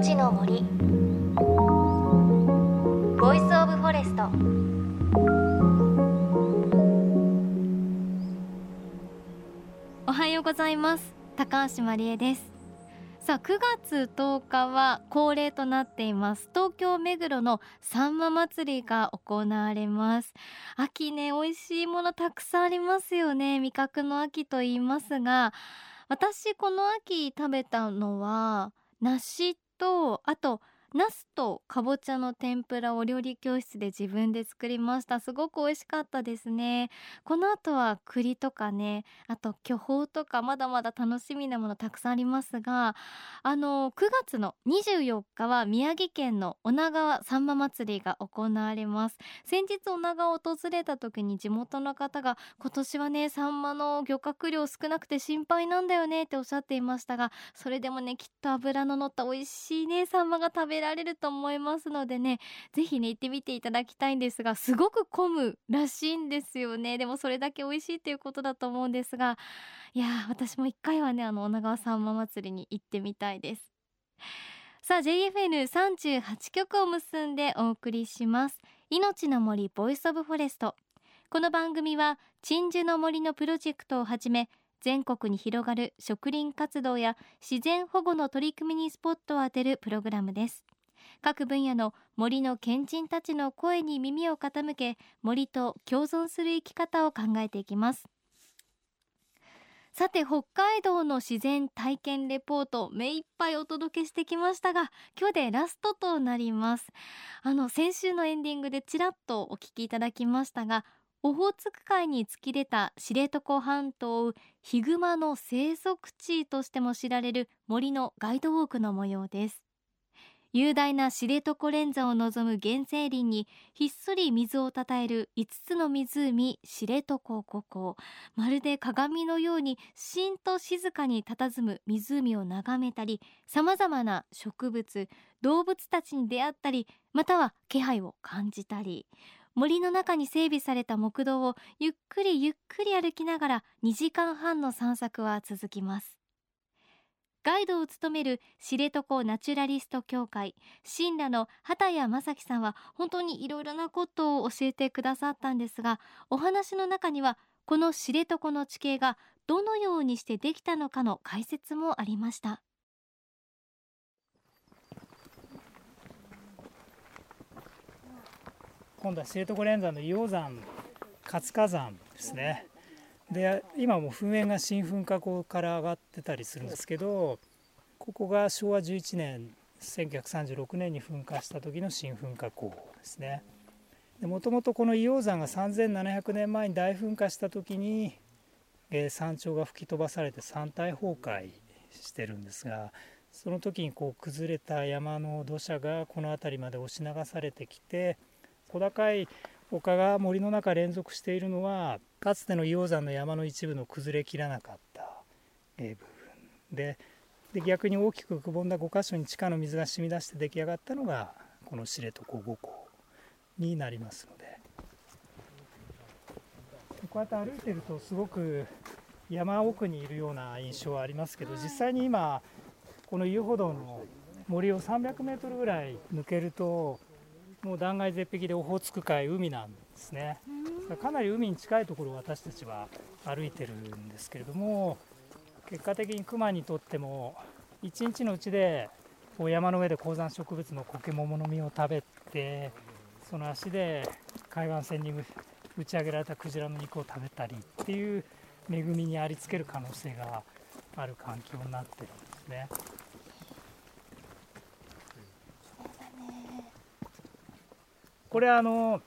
命の森。 Voice of Forest。おはようございます。高橋真理恵です。さあ9月10日は恒例となっています。東京目黒のさんま祭りが行われます。秋ね美味しいものたくさんありますよね。味覚の秋と言いますが私この秋食べたのは梨とあとナスとかぼちゃの天ぷらを料理教室で自分で作りました。すごく美味しかったですね。この後は栗とかねあと巨峰とかまだまだ楽しみなものたくさんありますがあの9月の24日は宮城県の女川さんま祭りが行われます。先日女川を訪れた時に地元の方が今年はねサンマの漁獲量少なくて心配なんだよねっておっしゃっていましたがそれでもねきっと脂の乗った美味しいねサンマが食べられると思いますのでねぜひね行ってみていただきたいんですがすごく混むらしいんですよね。でもそれだけ美味しいっていうことだと思うんですがいや私も一回はねあの女川さんま祭りに行ってみたいです。さあ JFN38 曲を結んでお送りします。命の森 Voice of Forest。この番組は鎮守の森のプロジェクトをはじめ全国に広がる植林活動や自然保護の取り組みにスポットを当てるプログラムです。各分野の森の賢人たちの声に耳を傾け森と共存する生き方を考えていきます。さて北海道の自然体験レポート目いっぱいお届けしてきましたが今日でラストとなります。あの先週のエンディングでちらっとお聞きいただきましたがオホーツク海に突き出た知床半島ヒグマの生息地としても知られる森のガイドウォークの模様です。雄大な知床連山を望む原生林にひっそり水をたたえる5つの湖知床五湖まるで鏡のようにしんと静かに佇む湖を眺めたりさまざまな植物動物たちに出会ったりまたは気配を感じたり。森の中に整備された木道をゆっくりゆっくり歩きながら2時間半の散策は続きます。ガイドを務める知床ナチュラリスト協会神羅の畑谷正樹さんは本当にいろいろなことを教えてくださったんですがお話の中にはこの知床の地形がどのようにしてできたのかの解説もありました。今度は知床連山の硫黄山活火山ですね。で今も噴煙が新噴火口から上がってたりするんですけどここが昭和11年1936年に噴火した時の新噴火口ですね。もともとこの硫黄山が3700年前に大噴火した時に、えー、山頂が吹き飛ばされて山体崩壊してるんですがその時にこう崩れた山の土砂がこの辺りまで押し流されてきて小高い丘が森の中連続しているのはかつての硫黄山の山の一部の崩れきらなかった、え部分。でで逆に大きくくぼんだ5箇所に地下の水が染み出して出来上がったのがこの知床五湖になりますので。こうやって歩いてるとすごく山奥にいるような印象はありますけど実際に今この遊歩道の森を300メートルぐらい抜けるともう断崖絶壁でオホーツク海海なんですねかなり海に近いところを私たちは歩いてるんですけれども結果的にクマにとっても一日のうちでこう山の上で高山植物の苔桃の実を食べてその足で海岸線に打ち上げられたクジラの肉を食べたりっていう恵みにありつける可能性がある環境になってるんですね。これあの、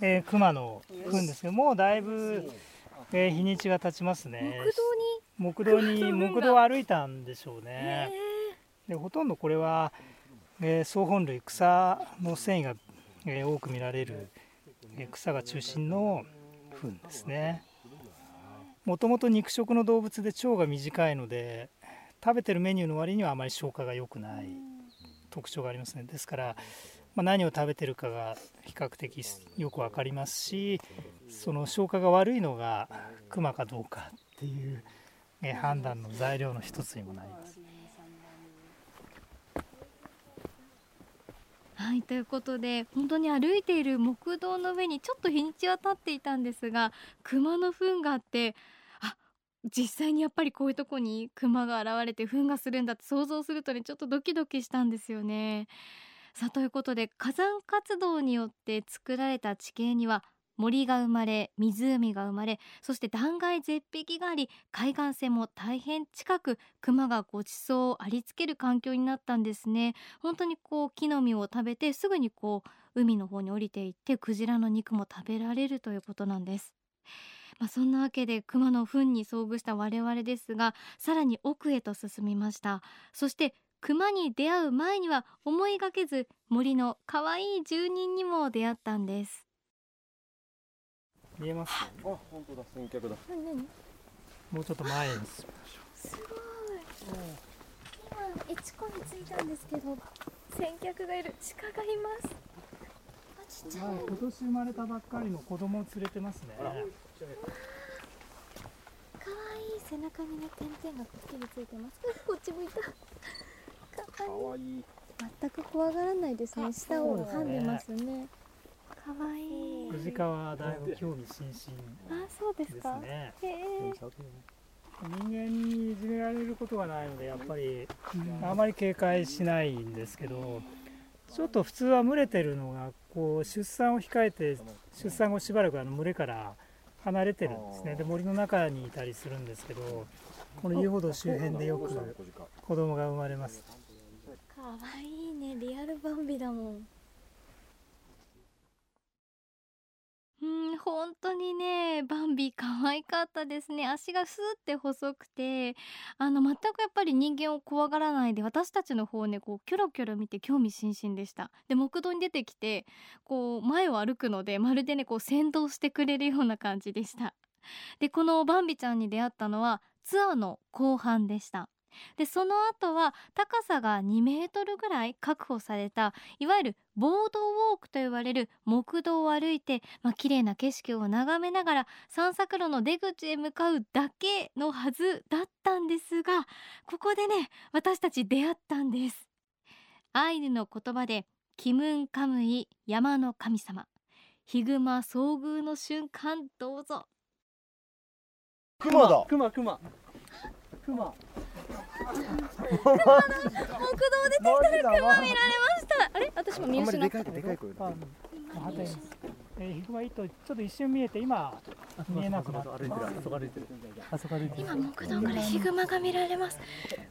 えー、熊の糞ですけどもうだいぶ、えー、日にちが経ちますね。木道に？木道を歩いたんでしょうね。でほとんどこれは、えー、草本類草の繊維が、えー、多く見られる、えー、草が中心の糞ですね。もともと肉食の動物で腸が短いので食べてるメニューの割にはあまり消化が良くない特徴がありますね。ですからまあ、何を食べてるかが比較的よく分かりますしその消化が悪いのがクマかどうかっていう、判断の材料の一つにもなります。はいということで本当に歩いている木道の上にちょっと日にちは経っていたんですが熊の糞があってあ実際にやっぱりこういうとこに熊が現れて糞がするんだって想像するとねちょっとドキドキしたんですよね。さあということで火山活動によって作られた地形には森が生まれ湖が生まれそして断崖絶壁があり海岸線も大変近く熊がご馳走をありつける環境になったんですね。本当にこう木の実を食べてすぐにこう海の方に降りていってクジラの肉も食べられるということなんです。まあ、そんなわけで熊の糞に遭遇した我々ですがさらに奥へと進みました。そして熊に出会う前には思いがけず森の可愛い住人にも出会ったんです。見えます？あ、本当だ、先客だ。何？何もうちょっと前にすごい。今エチコに着いたんですけど先客がいる。鹿がいます。あちっちゃい、今年生まれたばっかりの子供を連れてますね。可愛い背中にね点々がくっきりついてます。こっち向いた可愛い愛い。い。全く怖がらないですね。舌を噛んでますね。可愛い藤川はだいぶ興味津々あそうですか。ね。へえ。人間にいじめられることがないのでやっぱりあまり警戒しないんですけどちょっと普通は群れてるのがこう出産を控えて出産後しばらくあの群れから離れてるんですね。で森の中にいたりするんですけどこの遊歩道周辺でよく子供が生まれます可愛いねリアルバンビだもん。うん本当にねバンビ可愛かったですね。足がスーって細くてあの全くやっぱり人間を怖がらないで私たちの方をねこうキョロキョロ見て興味津々でした。で木道に出てきてこう前を歩くのでまるでねこう先導してくれるような感じでした。でこのバンビちゃんに出会ったのはツアーの後半でした。でその後は高さが2メートルぐらい確保されたいわゆるボードウォークと言われる木道を歩いて、まあ綺麗な景色を眺めながら散策路の出口へ向かうだけのはずだったんですがここでね私たち出会ったんです。アイヌの言葉でキムンカムイ山の神様ヒグマ遭遇の瞬間どうぞ。熊だ。クマクマクマ木道で出てきたら熊見られました。あれ？私も見あんまり失ったでかいえー、ヒグマ一頭ちょっと一瞬見えて今見えなくなって歩いてる。あそこ歩いてる。あそこ歩いてる今木道からヒグマが見られます。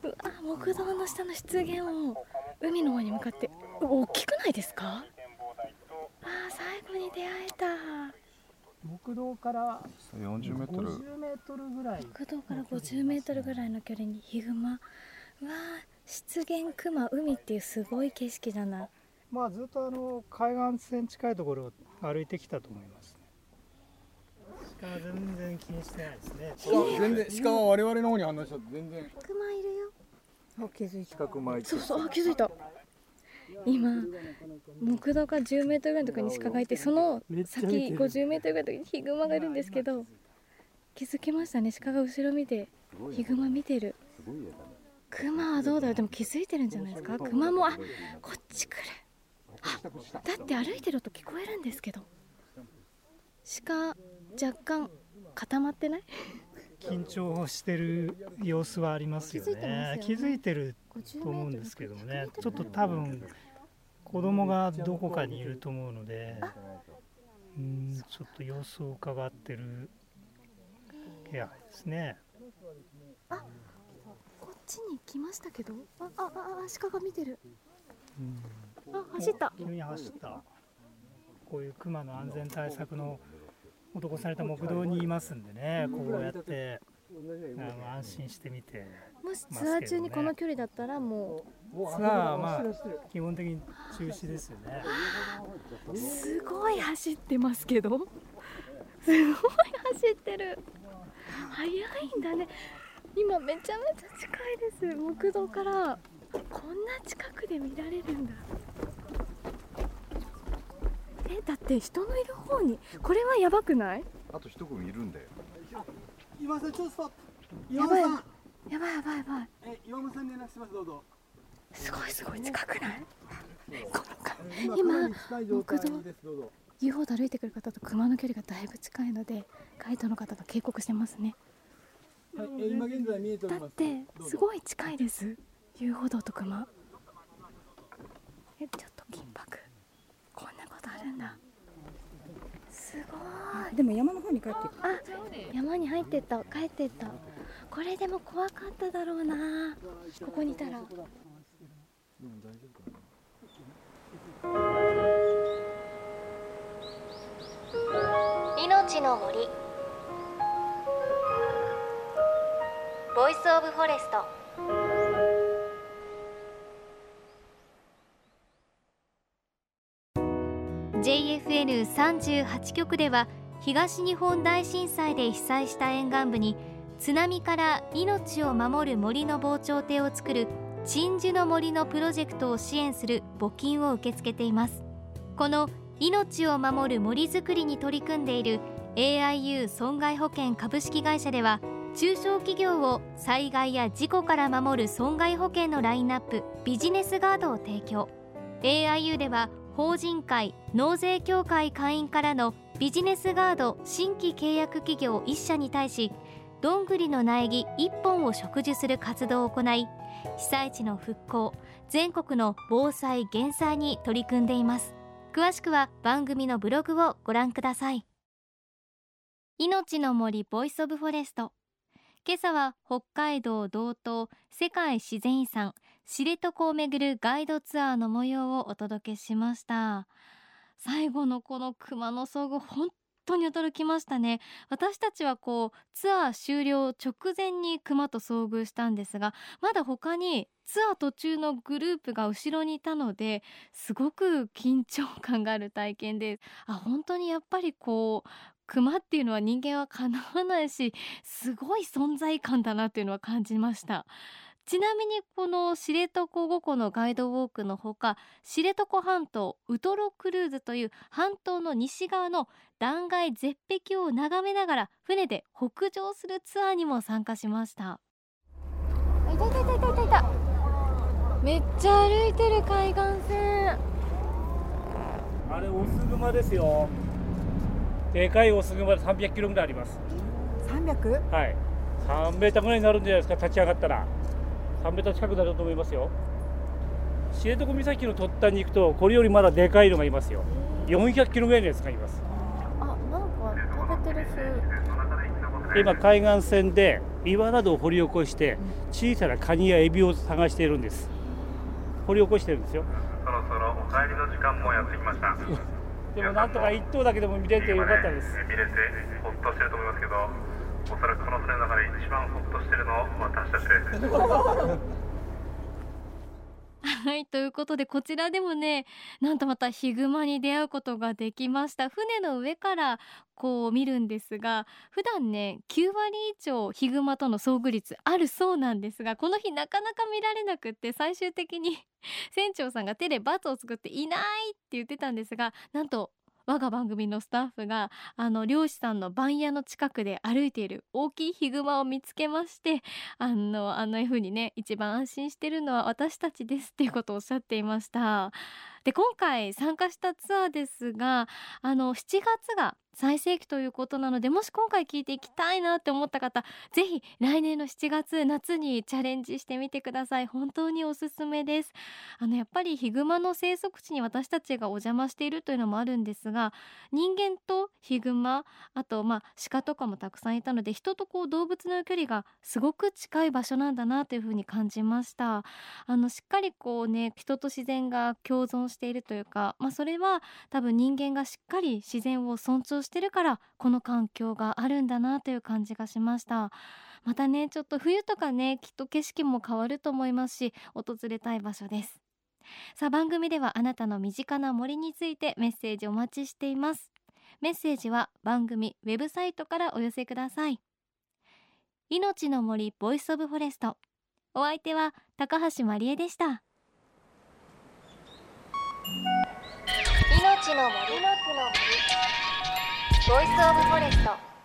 うわ木道の下の湿原を海の方に向かって。う大きくないですか？あー最後に出会えた木道から40メートル。50メートルぐらい。木道から50メートルぐらいの距離にヒグマ。うわー湿原熊海っていうすごい景色だな。まあずっとあの海岸線近いところを歩いてきたと思いますね。鹿は全然気にしてないですね。全然鹿は我々の方に反応しちゃって全然。熊いるよ。あ、気づい近く前。そうそうあ気づいた今木道から10メートルぐらいのところに鹿がいてその先50メートルぐらいのところにヒグマがいるんですけど気づきましたね鹿が後ろ見て。ヒグマ見てる。クマはどうだろう？でも気づいてるんじゃないですか？クマもあこっち来る。あだって歩いてると聞こえるんですけど。鹿若干固まってない？緊張してる様子はありますよね。ね。気づいてる50と思うんですけどもね100ちょっと多分子供がどこかにいると思うのでうんちょっと様子を伺ってる気配ですね。こっちに来ましたけど。ああああ鹿が見てる。うん。あ走った。急に走った。こういう熊の安全対策の施された木道にいますんでねこうやってあの安心してみてもしツアー中にこの距離だったらもツアーはまあ基本的に中止ですよね。うすごい走ってますけど。すごい走ってる。速いんだね。今めちゃめちゃ近いです。木道から。こんな近くで見られるんだ。えだって人のいる方にこれはやばくない？あと一組いるんだよ。岩間さんちょっとやばいやばいやばいやばい。え岩間さんに連絡しますどうぞ。すごいすごい近くない？今木造遊歩道歩いてくる方と熊の距離がだいぶ近いのでガイドの方が警告してますねはい、えー今現在見えてだってすごい近いです遊歩道と熊えちょっと緊迫こんなことあるんだすごいでも山の方に帰ってあ山に入ってった帰ってったこれでも怖かっただろうな。ここにいたら。命の森。ボイスオブフォレスト。JFN38 局では東日本大震災で被災した沿岸部に津波から命を守る森の防潮堤を作る鎮守の森のプロジェクトを支援する募金を受け付けています。この命を守る森づくりに取り組んでいる AIU 損害保険株式会社では中小企業を災害や事故から守る損害保険のラインナップビジネスガードを提供。AIU では法人会納税協会会員からのビジネスガード新規契約企業1社に対しどんぐりの苗木1本を植樹する活動を行い被災地の復興全国の防災減災に取り組んでいます。詳しくは番組のブログをご覧ください。命の森 Voice of Forest。今朝は北海道道東世界自然遺産知床をめぐるガイドツアーの模様をお届けしました。最後のこの熊の遭遇本当に驚きましたね。私たちはこうツアー終了直前に熊と遭遇したんですがまだ他にツアー途中のグループが後ろにいたのですごく緊張感がある体験であ本当にやっぱりこう熊っていうのは人間はかなわないしすごい存在感だなっていうのは感じました。ちなみにこの知床五湖のガイドウォークのほか知床半島ウトロクルーズという半島の西側の断崖絶壁を眺めながら船で北上するツアーにも参加しました。いたいたいたいたいたいた。めっちゃ歩いてる海岸線。あれオスグマですよ。でかいオスグマで300キロぐらいあります。300? はい。3メーターぐらいになるんじゃないですか立ち上がったら3メーター近くなると思いますよ。知床岬の突端に行くとこれよりまだでかいのがいますよ。400キロぐらいのやつがいます。あなんか食べてる風。今海岸線で岩などを掘り起こして小さなカニやエビを探しているんです。掘り起こしてるんですよ。そろそろお帰りの時間もやってきました。でもなんとか1頭だけでも見れてよかったです。見れてほっとしてると思いますけど、おそらくこの船の中で一番ほっとしてるのは私たちです。はいということでこちらでもねなんとまたヒグマに出会うことができました船の上からこう見るんですが普段ね9割以上ヒグマとの遭遇率あるそうなんですがこの日なかなか見られなくって最終的に 船長さんが手でバツを作っていないって言ってたんですがなんと我が番組のスタッフがあの漁師さんの番屋の近くで歩いている大きいヒグマを見つけましてあのあんな風にね一番安心してるのは私たちですっていうことをおっしゃっていました。で今回参加したツアーですがあの7月が最盛期ということなのでもし今回聞いていきたいなって思った方ぜひ来年の7月夏にチャレンジしてみてください。本当におすすめです。あのやっぱりヒグマの生息地に私たちがお邪魔しているというのもあるんですが人間とヒグマあとまあ鹿とかもたくさんいたので人とこう動物の距離がすごく近い場所なんだなというふうに感じました。あのしっかりこうね人と自然が共存ししているというかまあそれは多分人間がしっかり自然を尊重してるからこの環境があるんだなという感じがしました。またねちょっと冬とかねきっと景色も変わると思いますし訪れたい場所です。さあ番組ではあなたの身近な森についてメッセージお待ちしています。メッセージは番組ウェブサイトからお寄せください。命の森 Voice of Forest。お相手は高橋真理恵でした。命の森。 Voice of Forest。